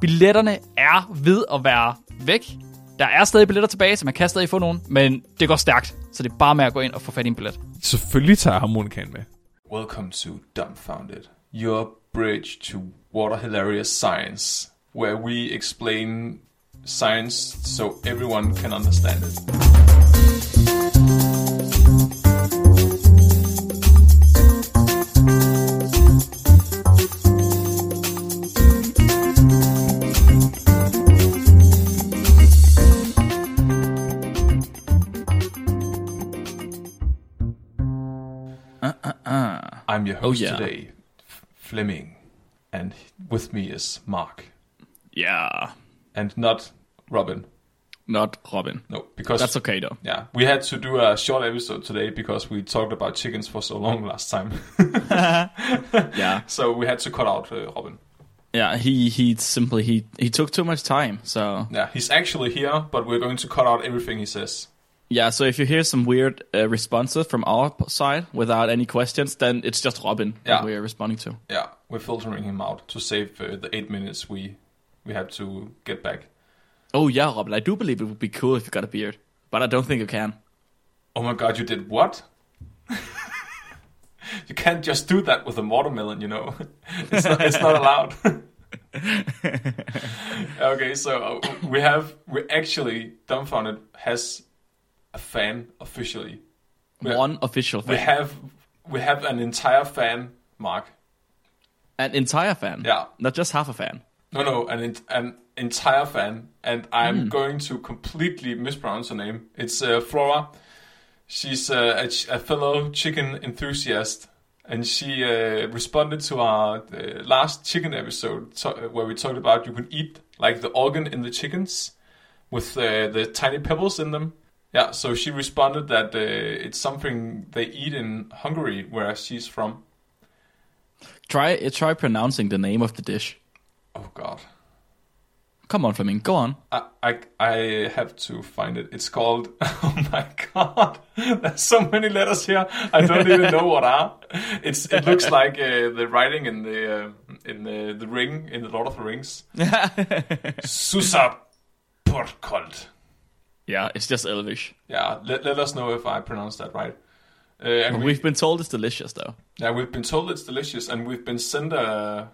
Billetterne er ved at være væk. Der er stadig billetter tilbage, så man kan stadig få nogen, men det går stærkt. Så det er bare med at gå ind og få fat i en billet. Selvfølgelig tager jeg harmonikaen med. Welcome to Dumbfounded, your bridge to water hilarious science, where we explain science so everyone can understand it. I'm your host Oh, yeah. today, F- Flemming, and with me is Mark, Yeah. and not Robin. Not Robin. No, because That's okay though. Yeah, we had to do a short episode today because we talked about chickens for so long last time. Yeah. so we had to cut out uh, Robin. Yeah, he he simply he he took too much time. So Yeah, he's actually here, but we're going to cut out everything he says. Yeah, so if you hear some weird uh, responses from our side without any questions, then it's just Robin Yeah. that we're responding to. Yeah, we're filtering him out to save uh, the eight minutes we we have to get back. Oh yeah, Robin, I do believe it would be cool if you got a beard, but I don't think you can. Oh my god, you did what? you can't just do that with a watermelon, you know. it's, not, it's not allowed. okay, so uh, we have we actually dumbfounded has a fan officially. We- One official We fan, have we have an entire fan, Mark. an entire fan, Yeah. not just half a fan. No, no, an an entire fan, and I'm going to completely mispronounce her name. It's uh, Flora. She's uh, a, ch- a fellow chicken enthusiast, and she uh, responded to our uh, last chicken episode to- where we talked about you can eat like the organ in the chickens with uh, the tiny pebbles in them. Yeah, so she responded that uh, it's something they eat in Hungary, where she's from. Try uh, try pronouncing the name of the dish. Oh God. Come on, Flemming, go on. I, I I have to find it. It's called. Oh my god! There's so many letters here. I don't even know what are. It's. It looks like uh, the writing in the uh, in the, the ring in the Lord of the Rings. Susa Porkold. Yeah, it's just Elvish. Yeah. Let, let us know if I pronounced that right. Uh, and we, We've been told it's delicious though. yeah, we've been told it's delicious, and we've been sent a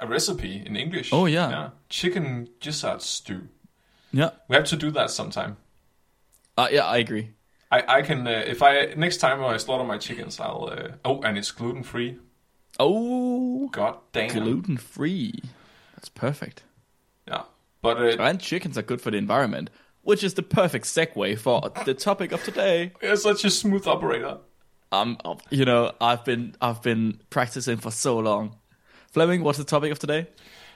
a recipe in English. Oh, yeah. Yeah. Chicken gizzard stew. Yeah. We have to do that sometime. Uh, yeah, I agree. I, I can uh, if I next time I slaughter my chickens, I'll uh, oh, and it's gluten free. Oh, God damn. gluten free. That's perfect. Yeah, but uh, And chickens are good for the environment, which is the perfect segue for the topic of today. you're such a smooth operator. Um, you know, I've been I've been practicing for so long. Flemming, what's the topic of today?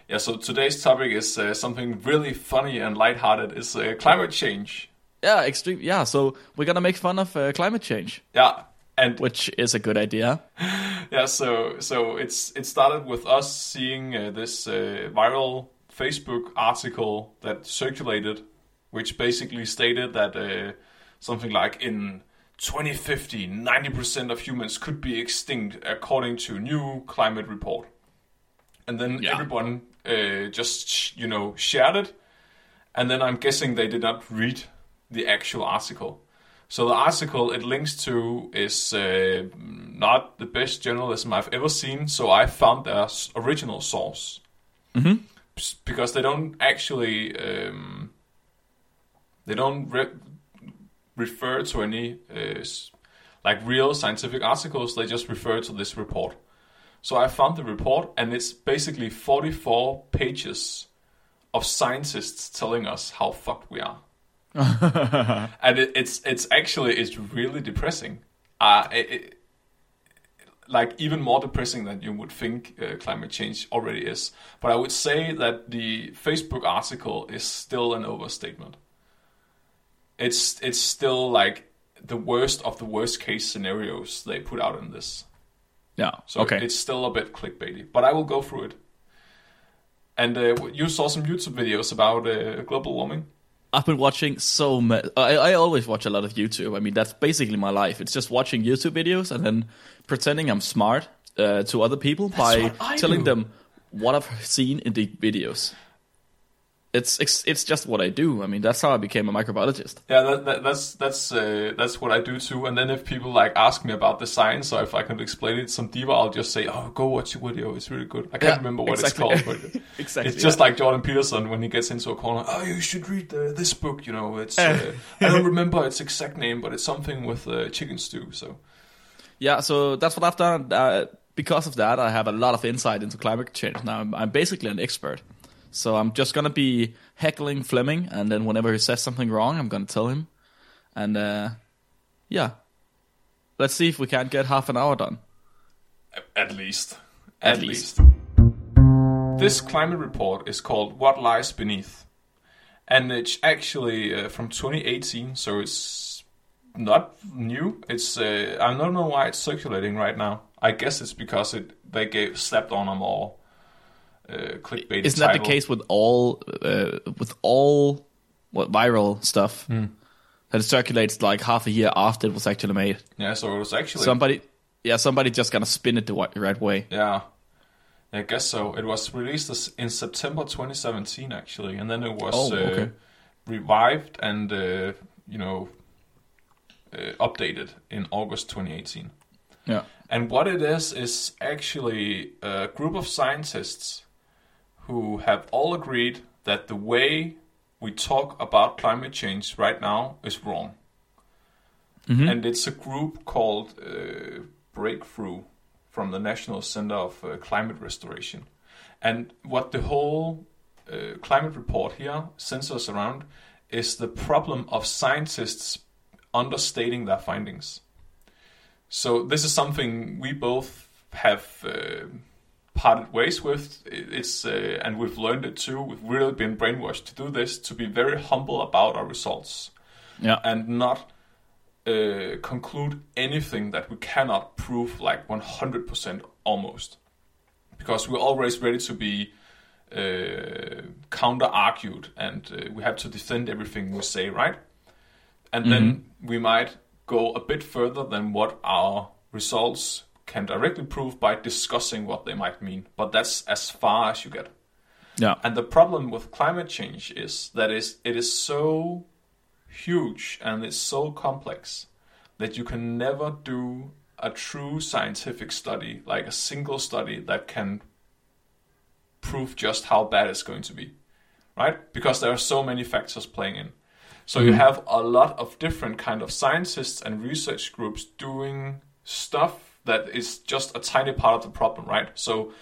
Yeah, so today's topic is uh, something really funny and lighthearted. It's uh, climate change. Yeah, extreme. Yeah, so we're gonna make fun of uh, climate change, Yeah, and which is a good idea. yeah, so so it's it started with us seeing uh, this uh, viral Facebook article that circulated, which basically stated that uh, something like in 2050, 90% of humans could be extinct according to new climate report. And then Yeah. everyone uh, just you know shared it, and then I'm guessing they did not read the actual article. So the article it links to is uh, not the best journalism I've ever seen. So I found their original source S- because they don't actually um, they don't re- refer to any uh, like real scientific articles. They just refer to this report. So I found the report, and it's basically 44 pages of scientists telling us how fucked we are. and it, it's it's actually it's really depressing. Uh, it, it, like even more depressing than you would think uh, climate change already is. But I would say that the Facebook article is still an overstatement. It's it's still like the worst of the worst case scenarios they put out in this. Yeah. So okay. it's still a bit clickbaity, but I will go through it. And uh, you saw some YouTube videos about uh, global warming. I've been watching so much. I, I always watch a lot of YouTube. I mean, that's basically my life. It's just watching YouTube videos and then pretending I'm smart uh, to other people by telling do. them what I've seen in the videos. It's, it's it's just what I do. I mean, that's how I became a microbiologist. Yeah, that, that, that's that's uh, that's what I do too. And then if people like ask me about the science or if I can explain it some deeper, I'll just say, "Oh, go watch the video. It's really good." I can't Yeah, remember what exactly. it's called, but Exactly, it's just yeah. like Jordan Peterson when he gets into a corner. Oh, you should read the, this book. You know, it's uh, I don't remember its exact name, but it's something with uh, chicken stew. So Yeah, so that's what I've done. Uh, because of that, I have a lot of insight into climate change. Now I'm, I'm basically an expert. So I'm just gonna be heckling Flemming, and then whenever he says something wrong, I'm gonna tell him. And uh, yeah, let's see if we can't get half an hour done. At least. At At, least. least. This climate report is called What Lies Beneath. And it's actually uh, from 2018, so it's not new. It's uh, I don't know why it's circulating right now. I guess it's because it they gave slept on a more uh, clickbait. Isn't that the case with all uh, with all what viral stuff that it circulates like half a year after it was actually made? Yeah, so it was actually Somebody, yeah, somebody just gonna spin it the right way. Yeah. I guess so. It was released in September 2017, actually, and then it was Oh, okay. uh, revived and uh, you know uh, updated in August 2018. Yeah. And what it is is actually a group of scientists who have all agreed that the way we talk about climate change right now is wrong. And it's a group called uh, Breakthrough from the National Center of uh, Climate Restoration. And what the whole uh, climate report here centers around is the problem of scientists understating their findings. So this is something we both have uh, parted ways with. It's uh, and we've learned it too. We've really been brainwashed to do this to be very humble about our results Yeah. and not uh, conclude anything that we cannot prove like 100% almost because we're always ready to be uh, counter argued and uh, we have to defend everything we say right and then we might go a bit further than what our results can directly prove by discussing what they might mean but that's as far as you get Yeah. and the problem with climate change is that is it is so huge and it's so complex that you can never do a true scientific study, like a single study that can prove just how bad it's going to be, right? Because there are so many factors playing in. So you mm-hmm. have a lot of different kind of scientists and research groups doing stuff that is just a tiny part of the problem, right? So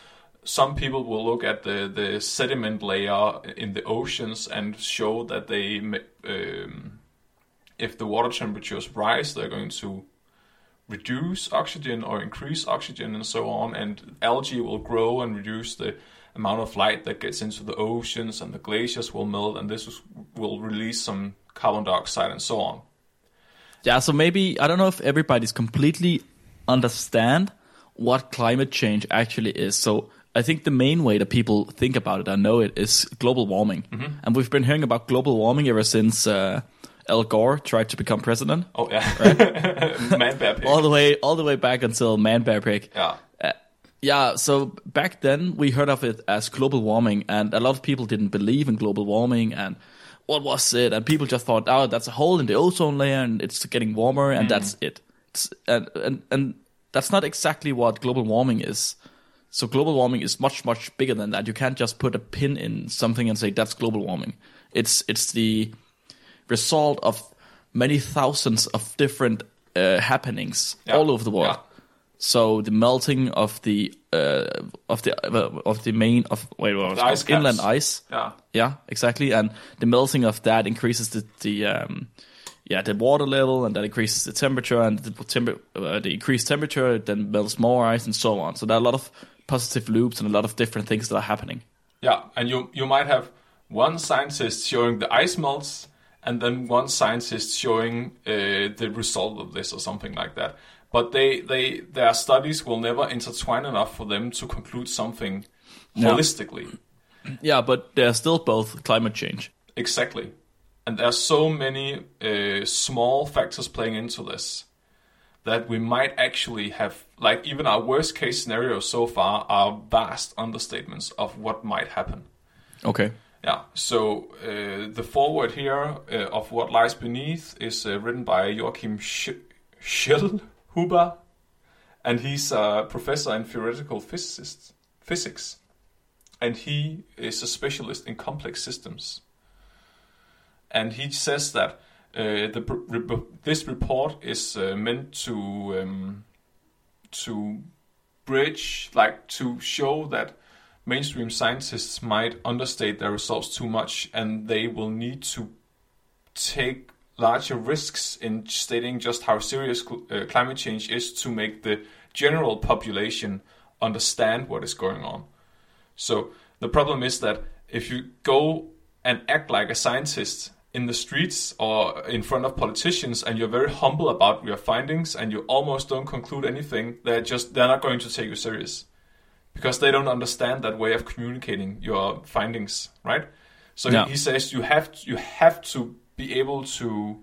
some people will look at the, the sediment layer in the oceans and show that they, um, if the water temperatures rise, they're going to reduce oxygen or increase oxygen and so on, and algae will grow and reduce the amount of light that gets into the oceans, and the glaciers will melt, and this will release some carbon dioxide and so on. Yeah, so maybe I don't know if everybody's completely understand what climate change actually is. So I think the main way that people think about it and know it is global warming, mm-hmm. and we've been hearing about global warming ever since uh, Al Gore tried to become president, Oh yeah, man bear pig. all the way all the way back until Man Bear Pig. yeah, uh, Yeah, so back then we heard of it as global warming, and a lot of people didn't believe in global warming and what was it? And people just thought, oh, that's a hole in the ozone layer and it's getting warmer, and mm. that's it. And, and and that's not exactly what global warming is. So global warming is much much bigger than that. You can't just put a pin in something and say that's global warming. It's it's the result of many thousands of different uh, happenings Yeah. all over the world. Yeah. So the melting of the uh, of the uh, of the main of wait what was The ice inland ice. yeah, Yeah, exactly. And the melting of that increases the the um, yeah, the water level, and that increases the temperature, and the, temper, uh, the increased temperature then melts more ice, and so on. So there are a lot of positive loops and a lot of different things that are happening. Yeah, and you you might have one scientist showing the ice melts, and then one scientist showing uh, the result of this or something like that. But they they their studies will never intertwine enough for them to conclude something holistically. Yeah, but they're still both climate change. Exactly. And there are so many uh, small factors playing into this that we might actually have, like, even our worst case scenarios so far are vast understatements of what might happen. Okay. Yeah, so uh, the forward here uh, of what lies beneath is uh, written by Joachim Sch- Schellnhuber, and he's a professor in theoretical physicists, physics, and he is a specialist in complex systems. And he says that uh, the, this report is uh, meant to um, to bridge, like to show that mainstream scientists might understate their results too much and they will need to take larger risks in stating just how serious cl- uh, climate change is to make the general population understand what is going on. So the problem is that if you go and act like a scientist in the streets or in front of politicians and you're very humble about your findings and you almost don't conclude anything, they're just they're not going to take you serious because they don't understand that way of communicating your findings, right? So Yeah. he, he says you have to, you have to be able to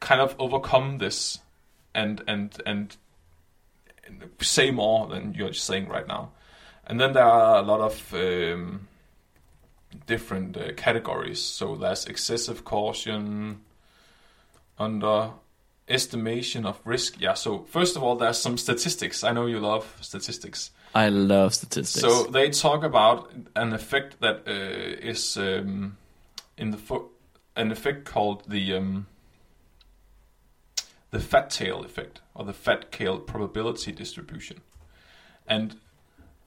kind of overcome this and and and say more than you're saying right now. And then there are a lot of um, different uh, categories. So there's excessive caution, under estimation of risk. Yeah. So first of all, there's some statistics. I know you love statistics. I love statistics. So they talk about an effect that uh, is um, in the fo- an effect called the um, the fat tail effect or the fat tail probability distribution. And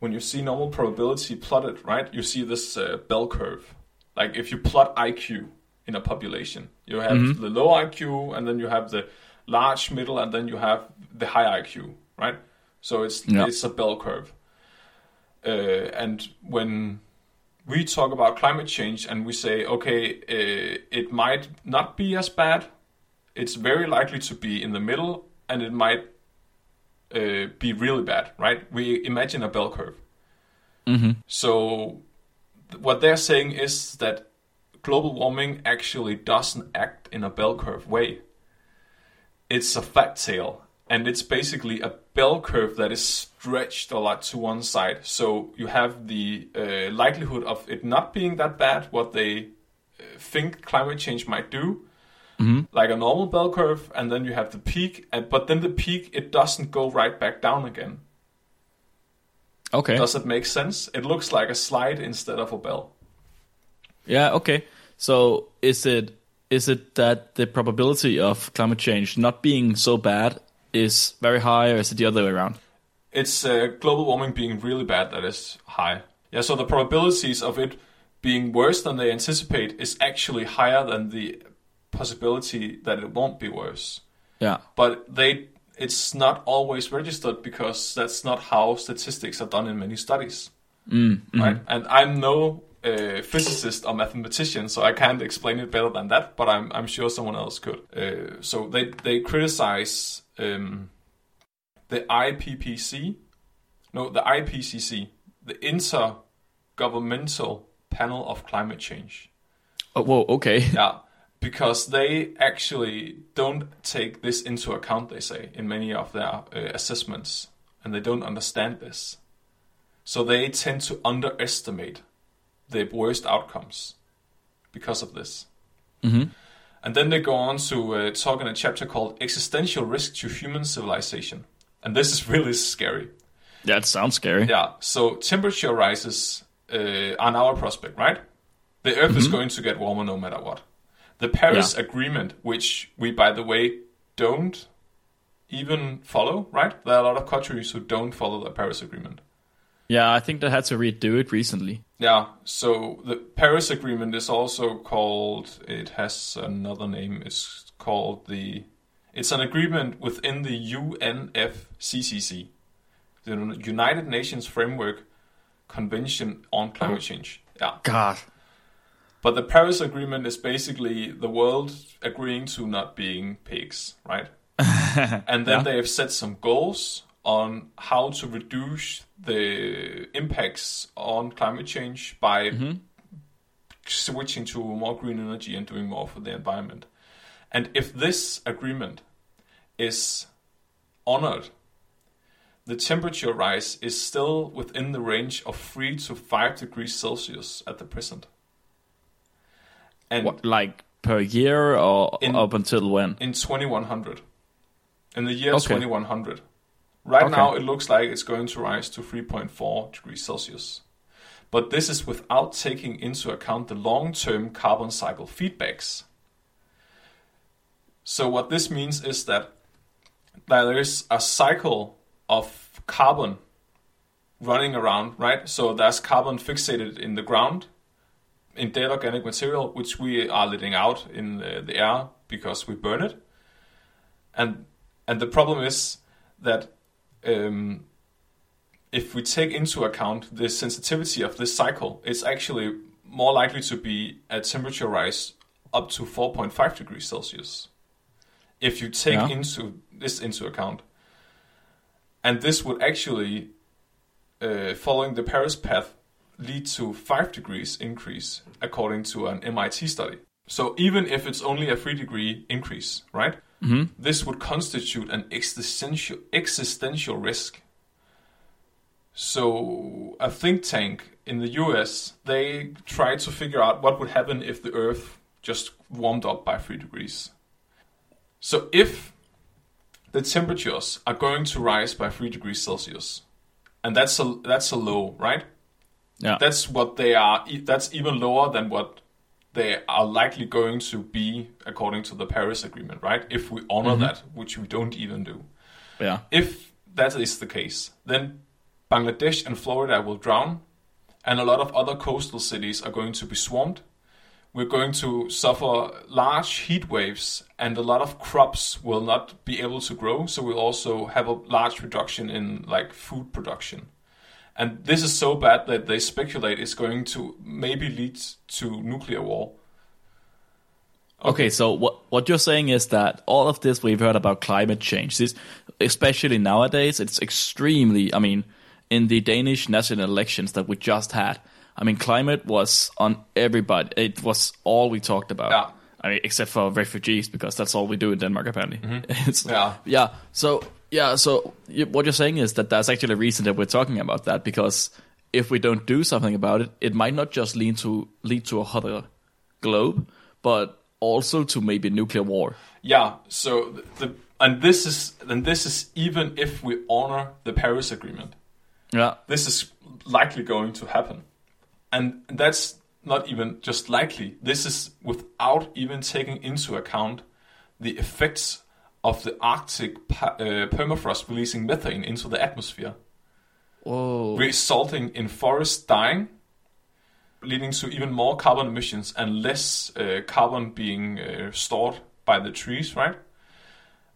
when you see normal probability plotted, right, you see this uh, bell curve. Like if you plot IQ in a population, you have the low IQ, and then you have the large, middle, and then you have the high IQ, right? So it's Yeah. it's a bell curve. Uh, and when we talk about climate change and we say, okay, uh, it might not be as bad, it's very likely to be in the middle, and it might uh, be really bad, right? We imagine a bell curve. So th- what they're saying is that global warming actually doesn't act in a bell curve way. It's a fat tail, and it's basically a bell curve that is stretched a lot to one side. So you have the uh, likelihood of it not being that bad, what they uh, think climate change might do, like a normal bell curve, and then you have the peak, and, but then the peak it doesn't go right back down again. okay. Does it make sense? It looks like a slide instead of a bell. Yeah, okay. So is it is it that the probability of climate change not being so bad is very high, or is it the other way around? It's uh, global warming being really bad that is high. Yeah, so the probabilities of it being worse than they anticipate is actually higher than the possibility that it won't be worse. Yeah. But they it's not always registered because that's not how statistics are done in many studies. Right? And I'm no uh, physicist or mathematician, so I can't explain it better than that. But I'm I'm sure someone else could. Uh, so they they criticize um, the IPPC, no, the IPCC, the Intergovernmental Panel of Climate Change. Oh, whoa. Okay. Yeah, because they actually don't take this into account, they say, in many of their uh, assessments, and they don't understand this. So they tend to underestimate the worst outcomes because of this. And then they go on to uh, talk in a chapter called Existential Risk to Human Civilization. And this is really scary. Yeah, it sounds scary. Yeah. So temperature rises uh, are now a prospect, right? The Earth is going to get warmer no matter what. The Paris Agreement, which we, by the way, don't even follow, right? There are a lot of countries who don't follow the Paris Agreement. Yeah, I think they had to redo it recently. Yeah, so the Paris Agreement is also called, it has another name, it's called the, it's an agreement within the UNFCCC, the United Nations Framework Convention on Climate oh. Change. Yeah. God. But the Paris Agreement is basically the world agreeing to not being pigs, right? and then Yeah. they have set some goals on how to reduce the impacts on climate change by mm-hmm. switching to more green energy and doing more for the environment. And if this agreement is honored, the temperature rise is still within the range of 3 to 5 degrees Celsius at the present. And What, like per year or In- up until when? in 2100. In the year Okay. 2100. Right Okay. now, it looks like it's going to rise to 3.4 degrees Celsius. But this is without taking into account the long term carbon cycle feedbacks. So, what this means is that there is a cycle of carbon running around, right? So, there's carbon fixated in the ground in dead organic material, which we are letting out in the, the air because we burn it. And and the problem is that um, if we take into account the sensitivity of this cycle, it's actually more likely to be a temperature rise up to 4.5 degrees Celsius. If you take Yeah. into this into account, and this would actually, uh, following the Paris path, lead to 5 degrees increase according to an MIT study. So even if it's only a 3 degree increase, right? Mm-hmm. This would constitute an existential existential risk. So a think tank in the US, they tried to figure out what would happen if the earth just warmed up by 3 degrees. So if the temperatures are going to rise by 3 degrees Celsius, and that's a that's a low, right? Yeah. That's what they are. That's even lower than what they are likely going to be according to the Paris Agreement, right? If we honor mm-hmm. that, which we don't even do. yeah. If that is the case, then Bangladesh and Florida will drown, and a lot of other coastal cities are going to be swamped. We're going to suffer large heat waves, and a lot of crops will not be able to grow. So we'll also have a large reduction in like food production. And this is so bad that they speculate it's going to maybe lead to nuclear war. Okay, so what what you're saying is that all of this we've heard about climate change, this, especially nowadays, it's extremely. I mean, in the Danish national elections that we just had, I mean, climate was on everybody. It was all we talked about. Yeah. I mean, except for refugees, because that's all we do in Denmark apparently. Mm-hmm. It's- Yeah. yeah. So yeah, so what you're saying is that there's actually a reason that we're talking about that because if we don't do something about it, it might not just lead to lead to a hotter globe, but also to maybe nuclear war. Yeah. So the and this is and this is even if we honor the Paris Agreement. Yeah. this is likely going to happen. And that's not even just likely. This is without even taking into account the effects of the Arctic uh, permafrost releasing methane into the atmosphere, Whoa. resulting in forests dying, leading to even more carbon emissions and less uh, carbon being uh, stored by the trees, right?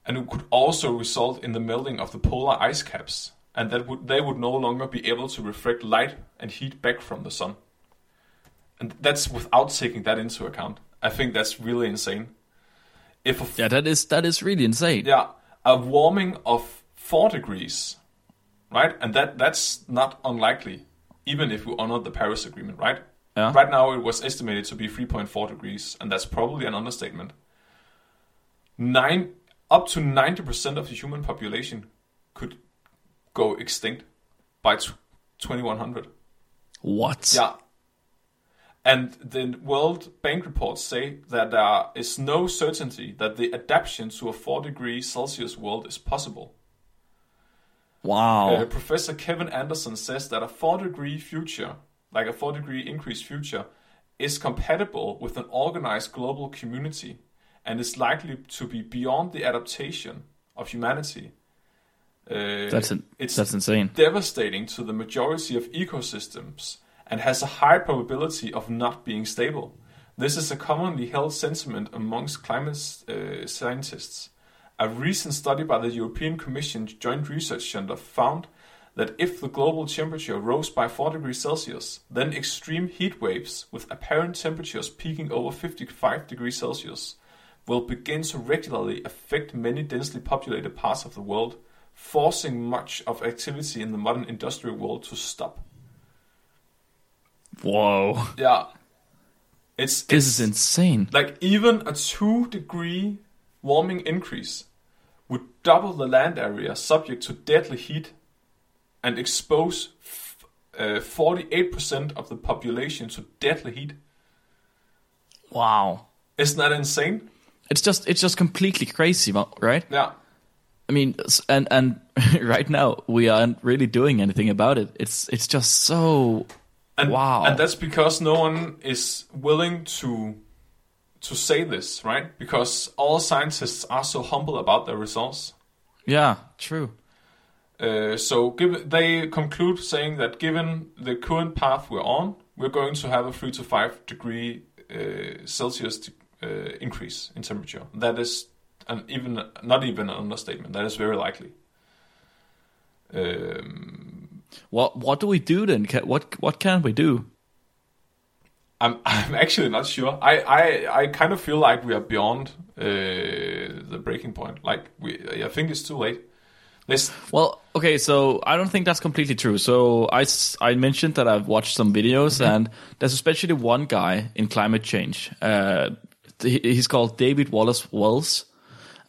And it could also result in the melting of the polar ice caps, and that would they would no longer be able to reflect light and heat back from the sun. And that's without taking that into account. I think that's really insane. If Yeah, that is that is really insane. yeah, a warming of four degrees, right? And that that's not unlikely, even if we honor the Paris Agreement, right? Yeah. Right now, it was estimated to be 3.4 degrees, and that's probably an understatement. Nine, up to 90% of the human population could go extinct by t- 2100. What? Yeah. And the World Bank reports say that there is no certainty that the adaptation to a 4 degree Celsius world is possible. Wow. Uh, Professor Kevin Anderson says that a 4 degree future, like a 4 degree increased future, is compatible with an organized global community and is likely to be beyond the adaptation of humanity Uh, That's in, it's that's insane. devastating to the majority of ecosystems and has a high probability of not being stable. This is a commonly held sentiment amongst climate uh, scientists. A recent study by the European Commission Joint Research Centre found that if the global temperature rose by 4 degrees Celsius, then extreme heat waves with apparent temperatures peaking over 55 degrees Celsius will begin to regularly affect many densely populated parts of the world, forcing much of activity in the modern industrial world to stop. Whoa. Yeah. It's, This it's is insane. like even a 2 degree warming increase would double the land area subject to deadly heat and expose f- uh, 48% of the population to deadly heat. Wow. Isn't that insane? It's just it's just completely crazy, right? Yeah. I mean, and and right now we aren't really doing anything about it. It's it's just so And, Wow. And that's because no one is willing to to say this, right? Because all scientists are so humble about their results. yeah, true. Uh, so give, they conclude saying that given the current path we're on, we're going to have a three to five degree uh, Celsius uh, increase in temperature. That is an even not even an understatement. That is very likely. Um, What what do we do then? What what can we do? I'm I'm actually not sure. I, I, I kind of feel like we are beyond uh, the breaking point. Like we, I think it's too late. This Well, okay, so I don't think that's completely true. So I I mentioned that I've watched some videos, and there's especially one guy in climate change. Uh, he's called David Wallace Wells,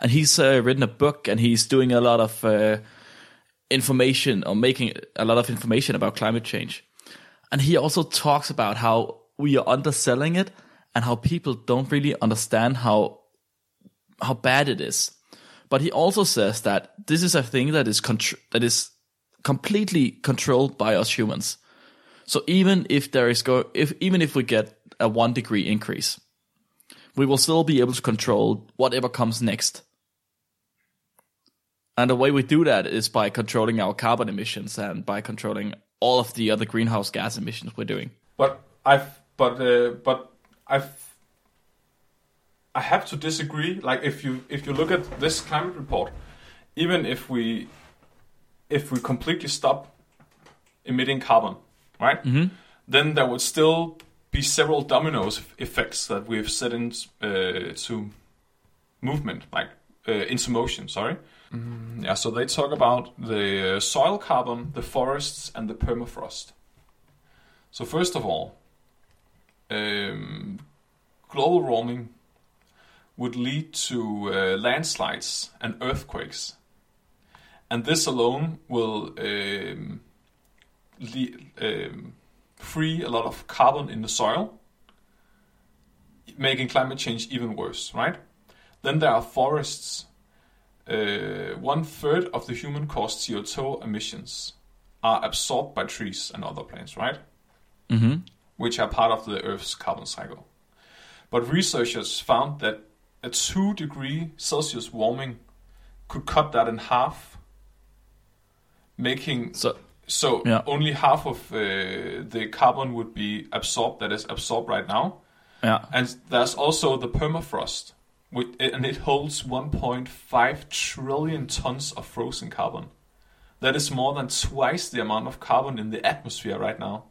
and he's uh, written a book, and he's doing a lot of uh, information or making a lot of information about climate change. And he also talks about how we are underselling it, and how people don't really understand how how bad it is. But he also says that this is a thing that is contr- that is completely controlled by us humans. So even if there is go if even if we get a one degree increase, we will still be able to control whatever comes next. And the way we do that is by controlling our carbon emissions and by controlling all of the other greenhouse gas emissions we're doing. But I've but uh, but I've I have to disagree. Like if you if you look at this climate report, even if we if we completely stop emitting carbon, right? Mm-hmm. Then there would still be several dominoes effects that we've set into uh, movement, like uh, into motion. Sorry. Mm, yeah. So they talk about the uh, soil carbon, the forests, and the permafrost. So first of all, um, global warming would lead to uh, landslides and earthquakes, and this alone will um, le- um, free a lot of carbon in the soil, making climate change even worse. Right? Then there are forests. Uh, one third of the human-caused CO2 emissions are absorbed by trees and other plants. Right? Mm-hmm. which are part of the Earth's carbon cycle. But researchers found that a 2 degree Celsius warming could cut that in half, making So so Yeah. only half of uh, the carbon would be absorbed that is absorbed right now. yeah, And there's also the permafrost, and it holds 1.5 trillion tons of frozen carbon. That is more than twice the amount of carbon in the atmosphere right now.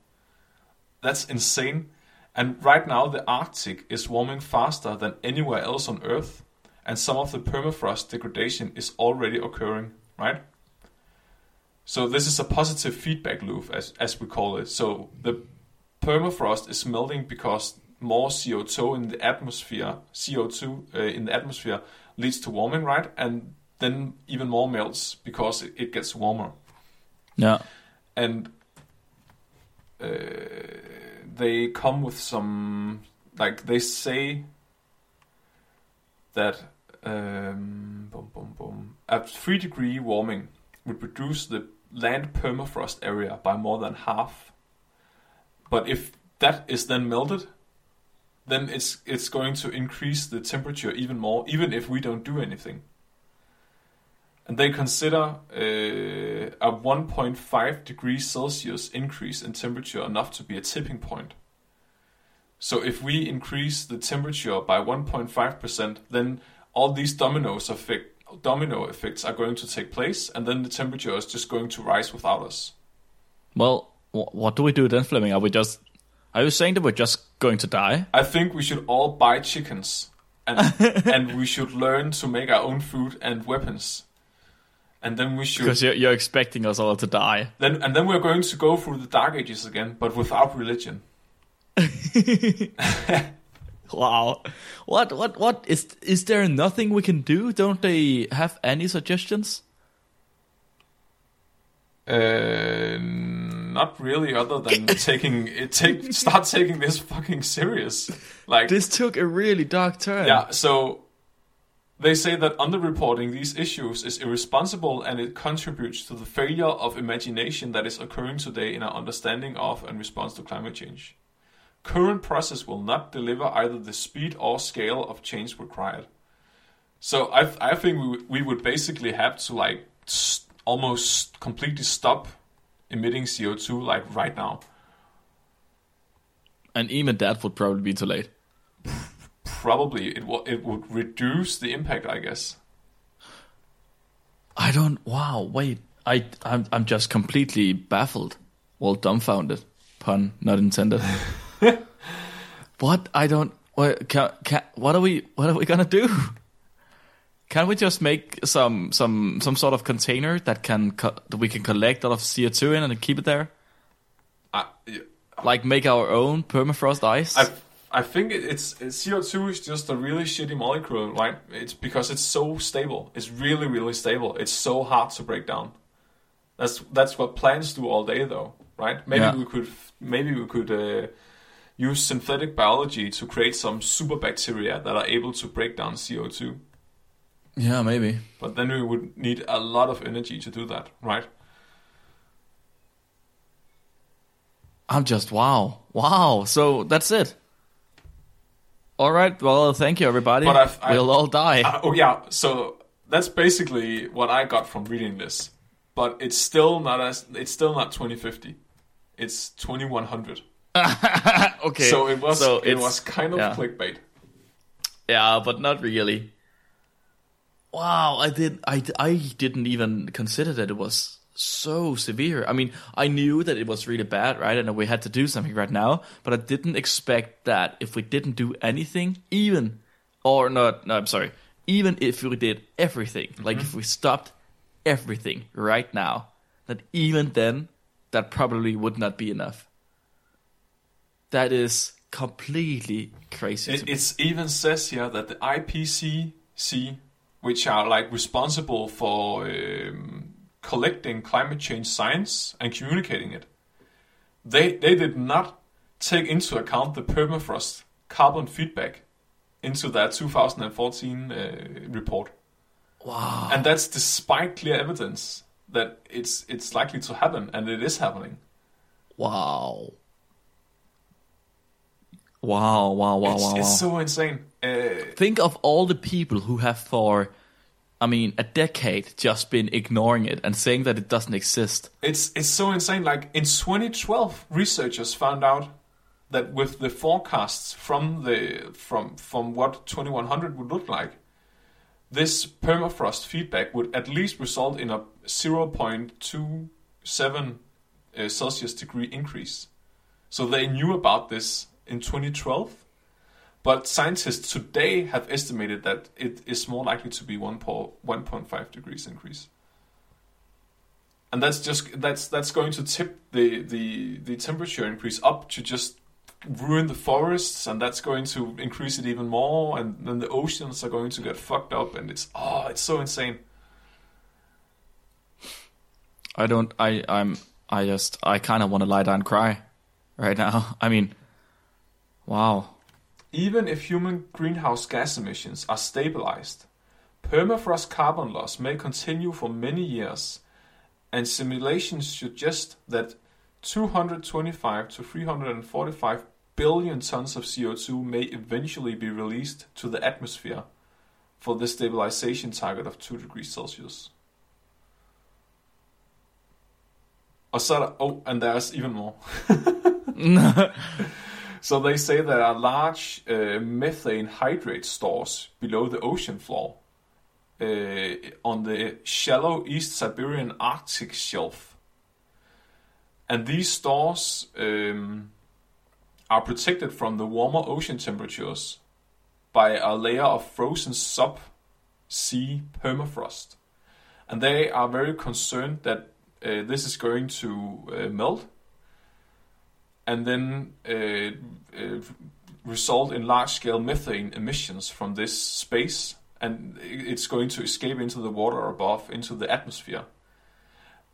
That's insane. And right now, the Arctic is warming faster than anywhere else on Earth, and some of the permafrost degradation is already occurring, right? So, this is a positive feedback loop, as, as we call it. So, the permafrost is melting because more CO2 in the atmosphere, CO2 uh, in the atmosphere leads to warming, right? And then even more melts because it, it gets warmer. yeah, And uh, they come with some, like they say that um, boom, boom, boom, a three degree warming would reduce the land permafrost area by more than half. But if that is then melted, then it's it's going to increase the temperature even more, even if we don't do anything. And they consider uh, a 1.5 degrees Celsius increase in temperature enough to be a tipping point. So if we increase the temperature by 1.5%, then all these dominoes effect, domino effects are going to take place, and then the temperature is just going to rise without us. Well, what do we do then, Flemming? Are we just? Are you saying that we're just going to die? I think we should all buy chickens, and and we should learn to make our own food and weapons, and then we should Because you're, you're expecting us all to die. then and then we're going to go through the dark ages again, but without religion. Wow. What? What? What is? Is there nothing we can do? Don't they have any suggestions? Uh, not really, other than taking it. Take start taking this fucking serious. Like This took a really dark turn. Yeah, so they say that underreporting these issues is irresponsible and it contributes to the failure of imagination that is occurring today in our understanding of and response to climate change. Current process will not deliver either the speed or scale of change required. So I, I think we, would- we would basically have to like s- almost completely stop emitting CO2 like right now. And even that would probably be too late. Probably it will it would reduce the impact, I guess. I don't. Wow. Wait. I. I'm. I'm just completely baffled. Well, dumbfounded. Pun not intended. what? I don't. What? Can, can, what are we? What are we gonna do? Can we just make some some some sort of container that can co- that we can collect a lot of CO two in and keep it there? I, Like make our own permafrost ice? I I think it's, it's CO2 is just a really shitty molecule, right? It's because it's so stable. It's really really stable. It's so hard to break down. That's that's what plants do all day, though, right? Maybe Yeah. we could maybe we could uh, use synthetic biology to create some super bacteria that are able to break down CO2. Yeah, maybe. But then we would need a lot of energy to do that, right? I'm just wow, wow. So that's it. All right. Well, thank you, everybody. But I've- I- we'll all die. Uh, oh yeah, so that's basically what I got from reading this. But it's still not as it's still not 2050. It's 2100. okay. So it was so it was kind of yeah. clickbait. Yeah, but not really. Wow, I did. I, I didn't even consider that it was so severe. I mean, I knew that it was really bad, right? And we had to do something right now, but I didn't expect that if we didn't do anything, even or not. No, I'm sorry. Even if we did everything, like mm-hmm. if we stopped everything right now, that even then, that probably would not be enough. That is completely crazy. It even says here that the IPCC, which are like responsible for um, collecting climate change science and communicating it, they they did not take into account the permafrost carbon feedback into their 2014 uh, report. Wow. and that's despite clear evidence that it's it's likely to happen and it is happening. Wow. Wow, wow, wow, it's, wow, it's wow. so insane. Uh, Think of all the people who have for, I mean, a decade just been ignoring it and saying that it doesn't exist. it's it's so insane. Like in 2012, researchers found out that with the forecasts from the from from what 2100 would look like, this permafrost feedback would at least result in a 0.27 uh, Celsius degree increase. So they knew about this in 2012, but scientists today have estimated that it is more likely to be 1 1.5 degrees increase. And that's just that's that's going to tip the, the the temperature increase up to just ruin the forests, and that's going to increase it even more, and then the oceans are going to get fucked up, and it's oh, it's so insane. I don't, I, I'm, I just, I kind of want to lie down and cry right now. I mean, wow. Even if human greenhouse gas emissions are stabilized, permafrost carbon loss may continue for many years, and simulations suggest that 225 to 345 billion tons of CO2 may eventually be released to the atmosphere for the stabilization target of 2 degrees Celsius. Oh, and there's even more. so they say there are large uh, methane hydrate stores below the ocean floor uh, on the shallow East Siberian Arctic shelf. And these stores um, are protected from the warmer ocean temperatures by a layer of frozen sub-sea permafrost. And they are very concerned that uh, this is going to uh, melt and then uh, uh, result in large-scale methane emissions from this space, and it's going to escape into the water above, into the atmosphere.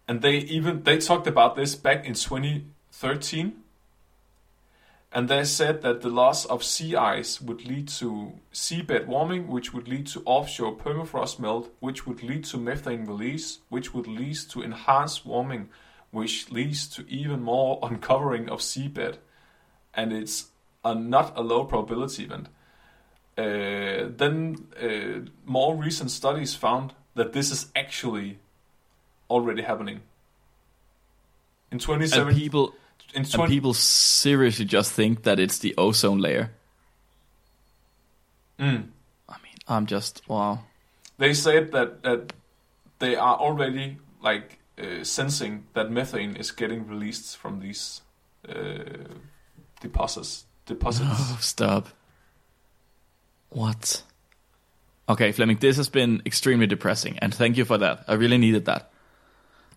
And they even they talked about this back in 2013, and they said that the loss of sea ice would lead to seabed warming, which would lead to offshore permafrost melt, which would lead to methane release, which would lead to enhanced warming, which leads to even more uncovering of seabed, and it's a not a low probability event. Uh, then uh, more recent studies found that this is actually already happening. In and 2017, people in and people seriously just think that it's the ozone layer. Mm. I mean, I'm just wow. they said that that they are already like uh, sensing that methane is getting released from these uh, deposits. Deposits. Oh, stop. What? Okay, Flemming, this has been extremely depressing, and thank you for that. I really needed that.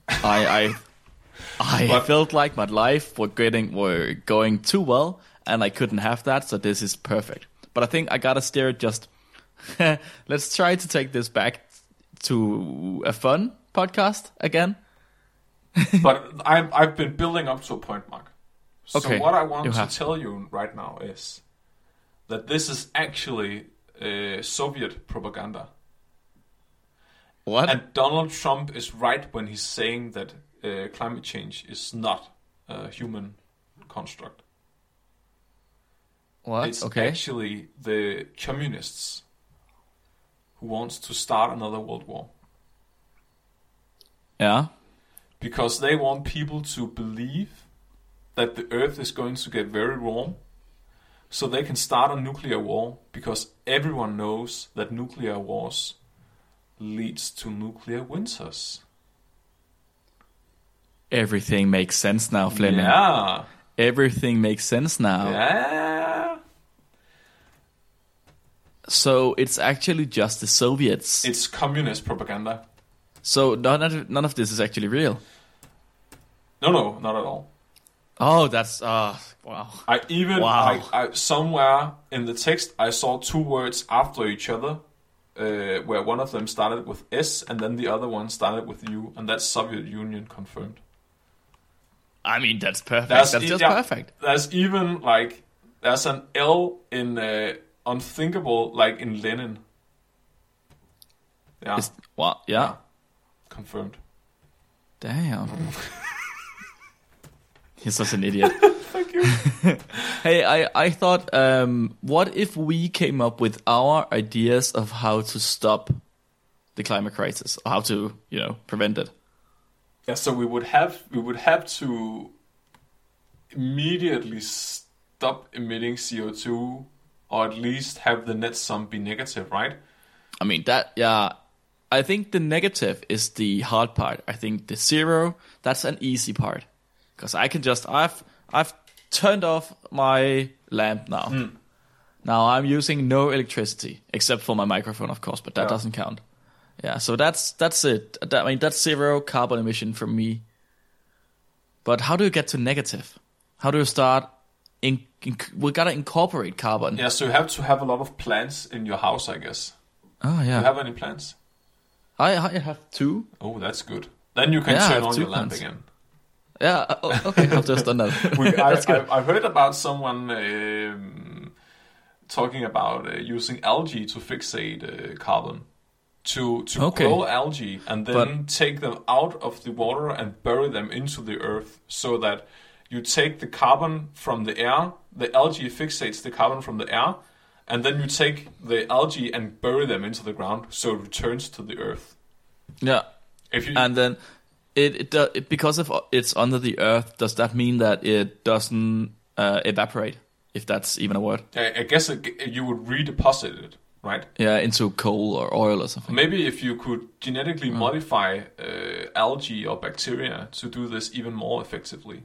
I I I But- felt like my life were getting were going too well, and I couldn't have that. So this is perfect. But I think I gotta steer it. Just let's try to take this back to a fun podcast again. but I've, I've been building up to a point, Mark. So Okay, what I want to tell you right now is that this is actually uh, Soviet propaganda. What? And Donald Trump is right when he's saying that uh, climate change is not a human construct. what? It's okay. actually the communists who wants to start another world war yeah. Because they want people to believe that the earth is going to get very warm so they can start a nuclear war because everyone knows that nuclear wars leads to nuclear winters. Everything makes sense now, Flemming. Yeah. Everything makes sense now. Yeah. So it's actually just the Soviets. It's communist propaganda. so none of, none of this is actually real. No, no, not at all. Oh, that's uh wow. I even Wow. I, I, somewhere in the text I saw two words after each other, uh, where one of them started with S and then the other one started with U, and that's Soviet Union confirmed. I mean, that's perfect. That's That's, e- just yeah. perfect. There's even like there's an L in uh, unthinkable, like in Lenin. Yeah, It's, wow, yeah. confirmed. Damn. He's such an idiot. Thank you. hey, I, I thought, um, what if we came up with our ideas of how to stop the climate crisis, or how to, you know, prevent it? Yeah, so we would have we would have to immediately stop emitting CO two, or at least have the net sum be negative, right? I mean that yeah. I think the negative is the hard part. I think the zero that's an easy part because I can just I've I've turned off my lamp now. Hmm. Now I'm using no electricity except for my microphone, of course, but that Yeah. doesn't count. Yeah, so that's that's it. That, I mean that's zero carbon emission from me. But how do you get to negative? How do you start? In, in, we gotta incorporate carbon. Yeah, so you have to have a lot of plants in your house, I guess. Oh Do yeah. you have any plants? I I have two. Oh, that's good. Then you can Yeah, turn on your lamp plants. again. Yeah. oh, okay. I've just done that. We, I, That's good. I, I heard about someone um, talking about uh, using algae to fixate uh, carbon, to to Okay. grow algae and then But- take them out of the water and bury them into the earth, so that you take the carbon from the air. The algae fixates the carbon from the air, and then you take the algae and bury them into the ground, so it returns to the earth. Yeah. If you And then It, it, do, it because of it's under the earth. Does that mean that it doesn't uh, evaporate? If that's even a word. I, I guess it, you would redeposit it, right? Yeah, into coal or oil or something. Maybe if you could genetically modify uh, algae or bacteria to do this even more effectively.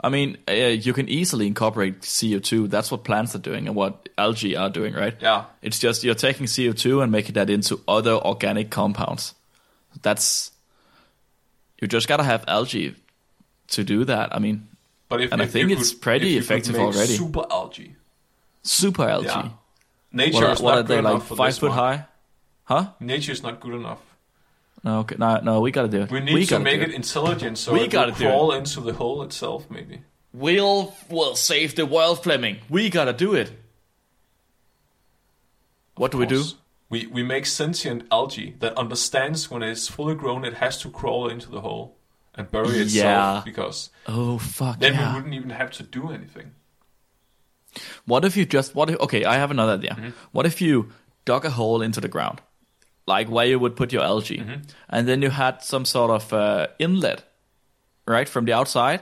I mean, uh, you can easily incorporate CO2. That's what plants are doing and what algae are doing, right? Yeah. It's just you're taking CO2 and making that into other organic compounds. That's you just gotta have algae to do that. I mean, But if, And I think it's could- pretty if effective already. Super algae. super algae. Yeah. Nature What, is what not are good they like? enough for Five foot one. high? Huh? Nature is not good enough. No, okay, no, no. We gotta do it. We need to gotta make it intelligent so We it gotta do it. crawl into the hole itself, maybe. We'll will save the world, Flemming. We gotta do it. What do we do? We we make sentient algae that understands when it's fully grown, it has to crawl into the hole and bury itself Yeah. because Oh fuck then yeah! we wouldn't even have to do anything. What if you just what if okay, I have another idea. Mm-hmm. What if you dug a hole into the ground? Like where you would put your algae. Mm-hmm. And then you had some sort of uh, inlet, right, from the outside,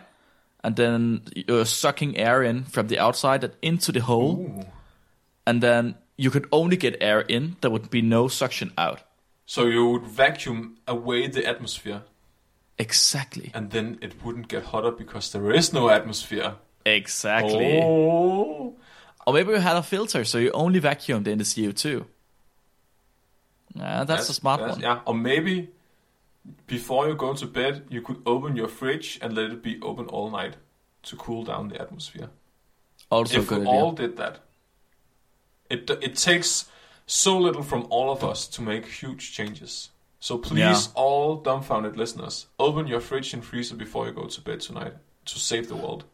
and then you're sucking air in from the outside and into the hole. Ooh. And then you could only get air in, there would be no suction out. So you would vacuum away the atmosphere, Exactly. and then it wouldn't get hotter because there is no atmosphere. Exactly. Oh. Or maybe you had a filter, so you only vacuumed in the CO2. Yeah, that's, a smart that's- one. Yeah, or maybe before you go to bed, you could open your fridge and let it be open all night to cool down the atmosphere. Also if we idea. all did that, it it takes so little from all of us to make huge changes. So please, all dumbfounded listeners, open your fridge and freezer before you go to bed tonight to save the world.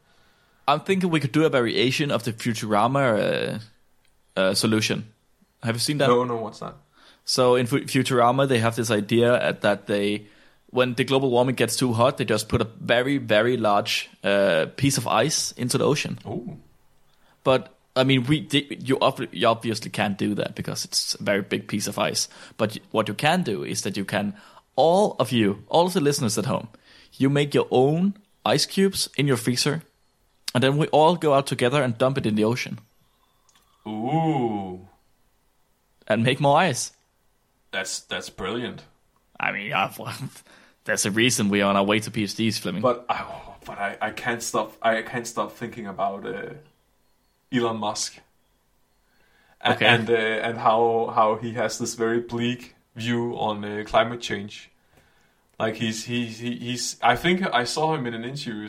I'm thinking we could do a variation of the Futurama uh, uh, solution. Have you seen that? No, no, what's that? So in Fu- Futurama, they have this idea that they, when the global warming gets too hot, they just put a very, very large uh, piece of ice into the ocean. Oh, But I mean, we you, you obviously can't do that because it's a very big piece of ice. But what you can do is that you can, all of you, all of the listeners at home, you make your own ice cubes in your freezer, and then we all go out together and dump it in the ocean ooh, and make more ice. that's that's brilliant. I mean, yeah, there's a reason we're on our way to PhDs, Flemming. But I, but I, I can't stop. I can't stop thinking about uh, Elon Musk. A- Okay. And uh, and how how he has this very bleak view on uh, climate change. Like he's he, he he's. I think I saw him in an interview.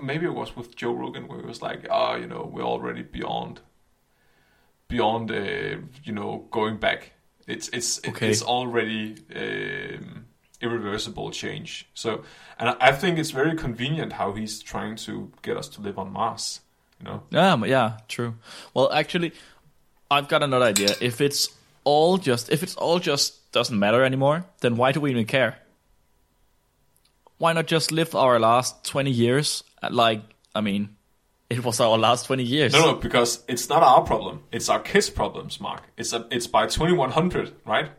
Maybe it was with Joe Rogan, where he was like, "Ah, you know, we're already beyond, beyond, uh, you know, going back. It's it's Okay. it's already um, irreversible change. So, and I think it's very convenient how he's trying to get us to live on Mars. Know, Yeah, yeah, true. Well, actually, I've got another idea. If it's all just, if it's all just doesn't matter anymore, then why do we even care? Why not just live our last twenty years? Uh, like, I mean, it was our last twenty years. no, no, because it's not our problem. It's our kids' problems, Mark. It's a, it's by twenty one hundred, right?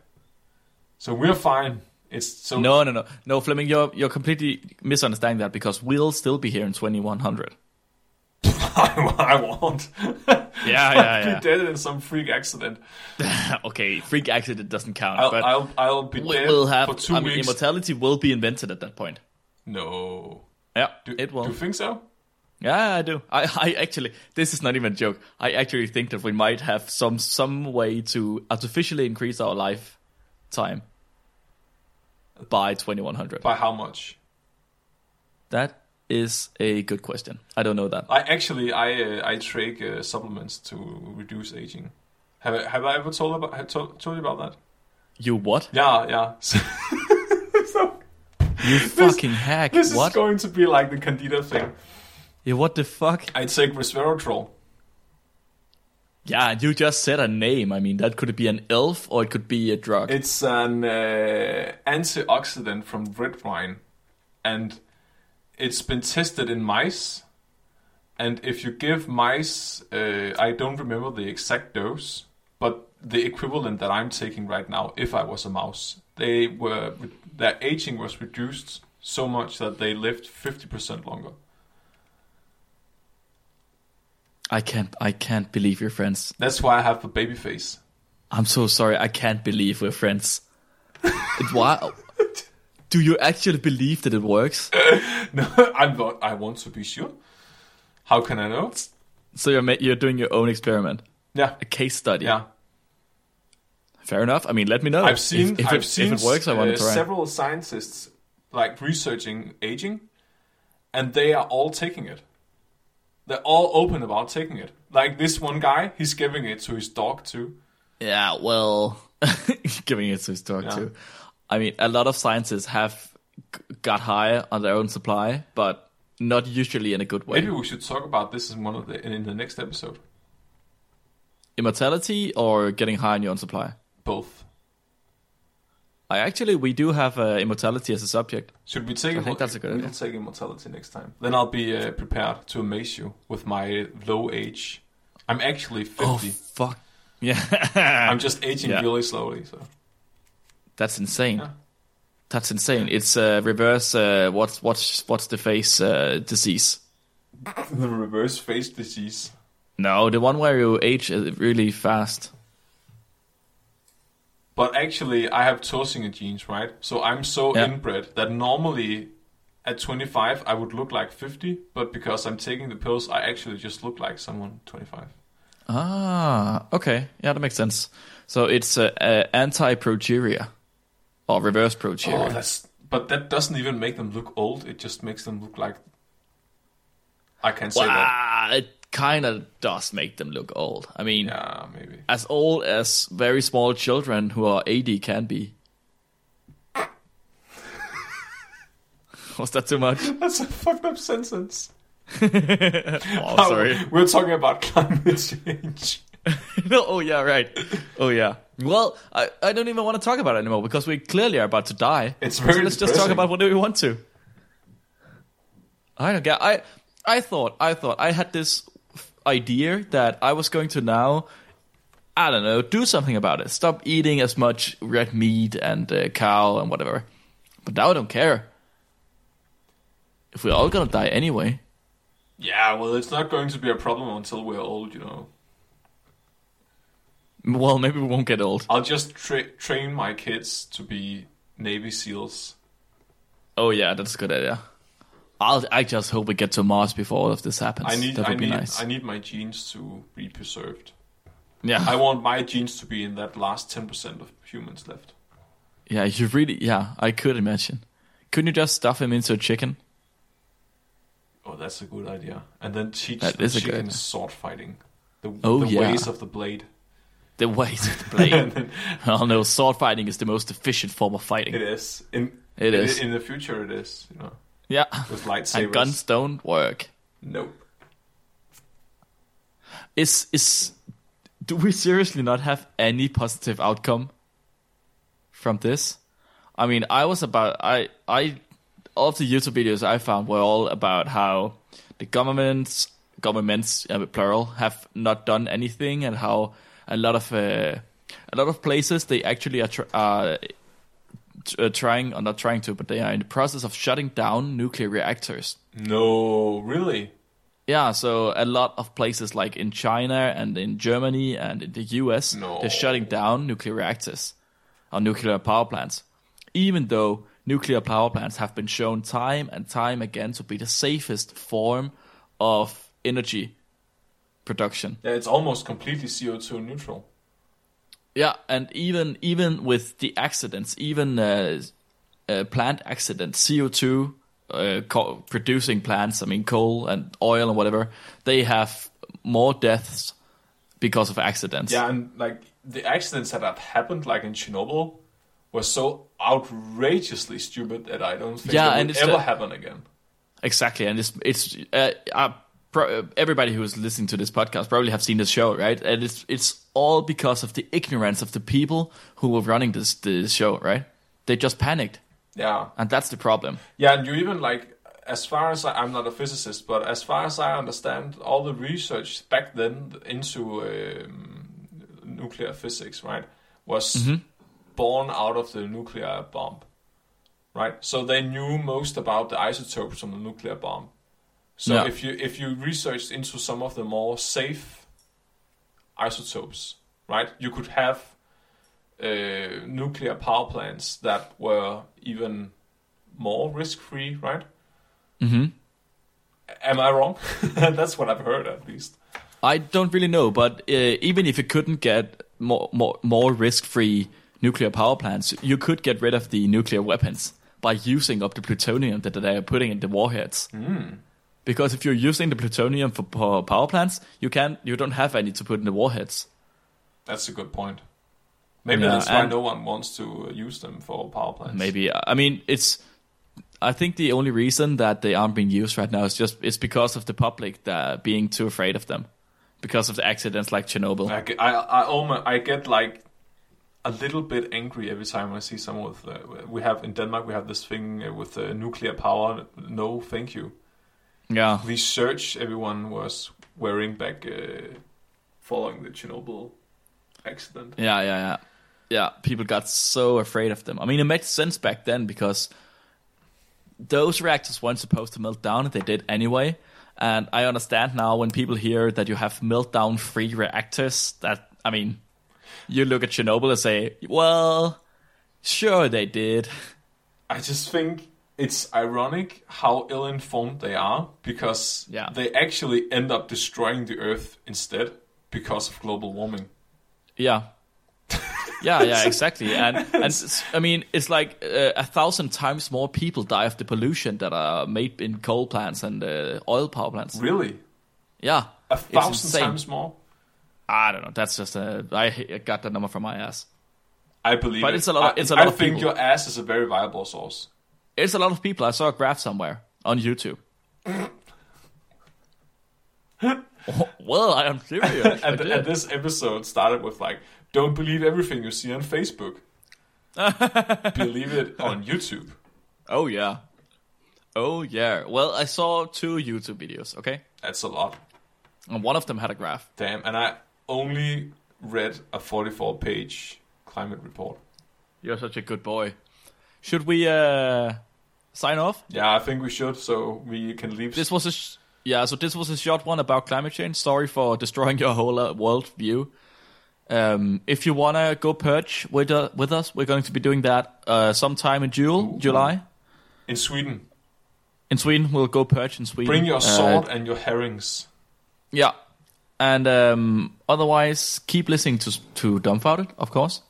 So we're fine. It's so no, no, no, no, Flemming, you're you're completely misunderstanding that because we'll still be here in twenty one hundred. I, I won't. Yeah, yeah, yeah. be dead in some freak accident. okay, freak accident doesn't count, I'll but I'll, I'll be we dead will have. for two I mean, weeks. immortality will be invented at that point. no, Yeah, do, it will. Do you think so? Yeah, I do. I, I actually, this is not even a joke. I actually think that we might have some some way to artificially increase our lifetime by 2100. By how much? That is a good question. I don't know that. I actually I uh, I take uh, supplements to reduce aging. Have I, have I ever told about have told, told you about that? You what? Yeah, yeah. So, so You fucking hack. this what? is going to be like the Candida thing. yeah, what the fuck? I take resveratrol. Yeah, you just said a name. I mean, that could be an elf or it could be a drug. It's an uh, antioxidant from red wine, and it's been tested in mice. And if you give mice, uh, I don't remember the exact dose, but the equivalent that I'm taking right now, if I was a mouse, they were their aging was reduced so much that they lived 50% longer. I can't. I can't believe we're friends. That's why I have the baby face. I'm so sorry. I can't believe we're friends. it, why? Do you actually believe that it works? No, I'm not, I want to be sure. How can I know? So you're ma- you're doing your own experiment, Yeah, a case study. yeah. Fair enough. I mean, let me know. I've seen if, if, I've it, seen if it works. I want uh, to try. several scientists like researching aging, and they are all taking it. They're all open about taking it. Like this one guy, he's giving it to his dog too. Yeah, well, giving it to his dog Yeah. too. I mean, a lot of scientists have got high on their own supply, but not usually in a good way. Maybe we should talk about this in one of the in the next episode. Immortality or getting high on your own supply. Both. I actually, we do have uh, immortality as a subject. Should we take? I think that's a good we'll idea. take immortality next time. Then I'll be uh, prepared to amaze you with my low age. I'm actually fifty. Oh fuck. Yeah, I'm just aging Yeah. really slowly. So that's insane. Yeah. That's insane. It's uh, reverse. Uh, what's what's what's the face uh, disease? the reverse face disease. No, the one where you age uh, really fast. But actually, I have Tosinger genes, right? So I'm so Yeah. inbred that normally at 25 I would look like 50, but because I'm taking the pills, I actually just look like someone 25. Ah, okay. Yeah, that makes sense. So it's uh, uh, anti-progeria or reverse progeria. Oh, that's but that doesn't even make them look old. It just makes them look like I can't say that. Well, it kind of does make them look old. I mean, Yeah, maybe. as old as very small children who are 80 can be. Was that too much? That's a fucked up sentence. Oh, sorry. We're talking about climate change. no, oh yeah, right. Oh yeah. Well, I, I don't even want to talk about it anymore because we clearly are about to die. It's very so let's just talk about what do we want to. I don't get. I I thought I thought I had this idea that I was going to now. I don't know, do something about it. Stop eating as much red meat and uh, cow and whatever. But now I don't care. If we're all gonna die anyway, Yeah, well, it's not going to be a problem until we're old, you know. well, maybe we won't get old. I'll just tra- train my kids to be Navy SEALs. Oh yeah, that's a good idea. I'll. I just hope we get to Mars before all of this happens. I need, that I be need, nice. I need my genes to be preserved. yeah, I want my genes to be in that last ten percent of humans left. yeah. You really. Yeah, I could imagine. Couldn't you just stuff him into a chicken? Oh, that's a good idea. And then teach That the good sword fighting. The, Oh, the yeah. ways of the blade. The ways of the blade. oh no, sword fighting is the most efficient form of fighting. It is. In It in- is. In the future, it is. You know, Yeah, with lightsabers. and guns don't work. Nope. Is is? Do we seriously not have any positive outcome from this? I mean, I was about I I all of the YouTube videos I found were all about how the governments governments uh, plural have not done anything and how a lot of uh, a lot of places they actually are tr- are t- uh, trying or not trying to but they are in the process of shutting down nuclear reactors. No, really. Yeah, so a lot of places like in China and in Germany and in the US, No. they're shutting down nuclear reactors or nuclear power plants. Even though nuclear power plants have been shown time and time again to be the safest form of energy production. Yeah, it's almost completely CO two neutral. Yeah, and even even with the accidents, even uh, uh, plant accidents, CO two uh, co- producing plants, I mean coal and oil and whatever, they have more deaths because of accidents. Yeah, and like the accidents that have happened, like in Chernobyl, were so outrageously stupid that I don't think Yeah, and would ever the- happen again. exactly. And it's it's uh, uh, pro- everybody who is listening to this podcast probably have seen this show, right? And it's it's all because of the ignorance of the people who were running this this show, right? They just panicked, Yeah, and that's the problem. yeah, and you even like, as far as I, I'm not a physicist, but as far as I understand, all the research back then into um, nuclear physics, right, was born out of the nuclear bomb, right? So they knew most about the isotopes from the nuclear bomb. So Yeah. if you if you researched into some of the more safe isotopes, right, you could have uh, nuclear power plants that were even more risk free, right? hmm Am I wrong? That's what I've heard, at least. I don't really know, but uh, even if you couldn't get more more, more risk-free nuclear power plants, you could get rid of the nuclear weapons by using up the plutonium that they are putting in the warheads. Because if you're using the plutonium for power plants, you can you don't have any to put in the warheads. That's a good point. Maybe Yeah, that's why no one wants to uh, use them for power plants. Maybe I mean it's. I think the only reason that they aren't being used right now is just it's because of the public that being too afraid of them, because of the accidents like Chernobyl. I get, I, I, almost, I get like a little bit angry every time I see someone with. Uh, we have in Denmark we have this thing with uh, nuclear power. No, thank you. Yeah, The search everyone was wearing back uh, following the Chernobyl accident. Yeah, yeah, yeah. Yeah, people got so afraid of them. I mean, it made sense back then because those reactors weren't supposed to melt down. They did anyway. And I understand now when people hear that you have meltdown free reactors, that, I mean, you look at Chernobyl and say, well, sure they did. I just think it's ironic how ill-informed they are because Yeah. they actually end up destroying the Earth instead because of global warming. Yeah. Yeah, yeah, exactly. And and I mean, it's like uh, a thousand times more people die of the pollution that are made in coal plants and uh, oil power plants. Really, Yeah, a thousand times more. I don't know. That's just a. I I got that number from my ass. I believe But it. it's a lot of- it's a lot I think people. your ass is a very viable source. It's a lot of people. I saw a graph somewhere on YouTube. Well, I am serious. And, did. and this episode started with like, "Don't believe everything you see on Facebook. believe it on YouTube." oh yeah. Oh yeah. Well, I saw two YouTube videos. Okay, That's a lot, and one of them had a graph. damn. And I only read a 44-page climate report. You're such a good boy. Should we uh sign off? Yeah, I think we should, so we can leave. This was a sh- yeah. So this was a short one about climate change. Sorry for destroying your whole uh, world view. Um, if you wanna go perch with uh, with us, we're going to be doing that uh, sometime in June, July. in Sweden. In Sweden, we'll go perch in Sweden. Bring your Uh, sword and your herrings. yeah, and um, otherwise, keep listening to to Dumbfounded, of course,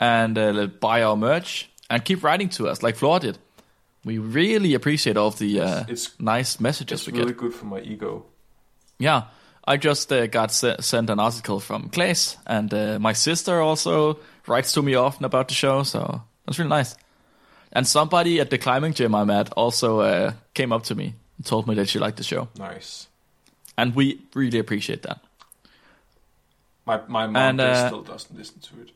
and uh, buy our merch and keep writing to us like Floor did. We really appreciate all of the uh, It's- nice messages It's we really get. good for my ego. Yeah, I just uh, got se- sent an article from Claes, and uh, my sister also writes to me often about the show, so that's really nice. And somebody at the climbing gym I'm at also uh, came up to me and told me that she liked the show, Nice. and we really appreciate that. My my mom And, uh, still doesn't listen to it.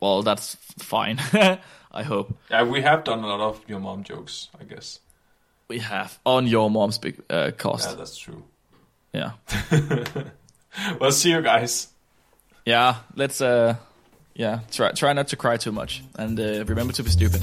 Well, that's fine. I hope Yeah, we have done a lot of your mom jokes, I guess. we have on your mom's big uh, cost. Yeah, that's true. Yeah, Well, see you guys. yeah. Let's uh, yeah. Try try not to cry too much, and uh, remember to be stupid.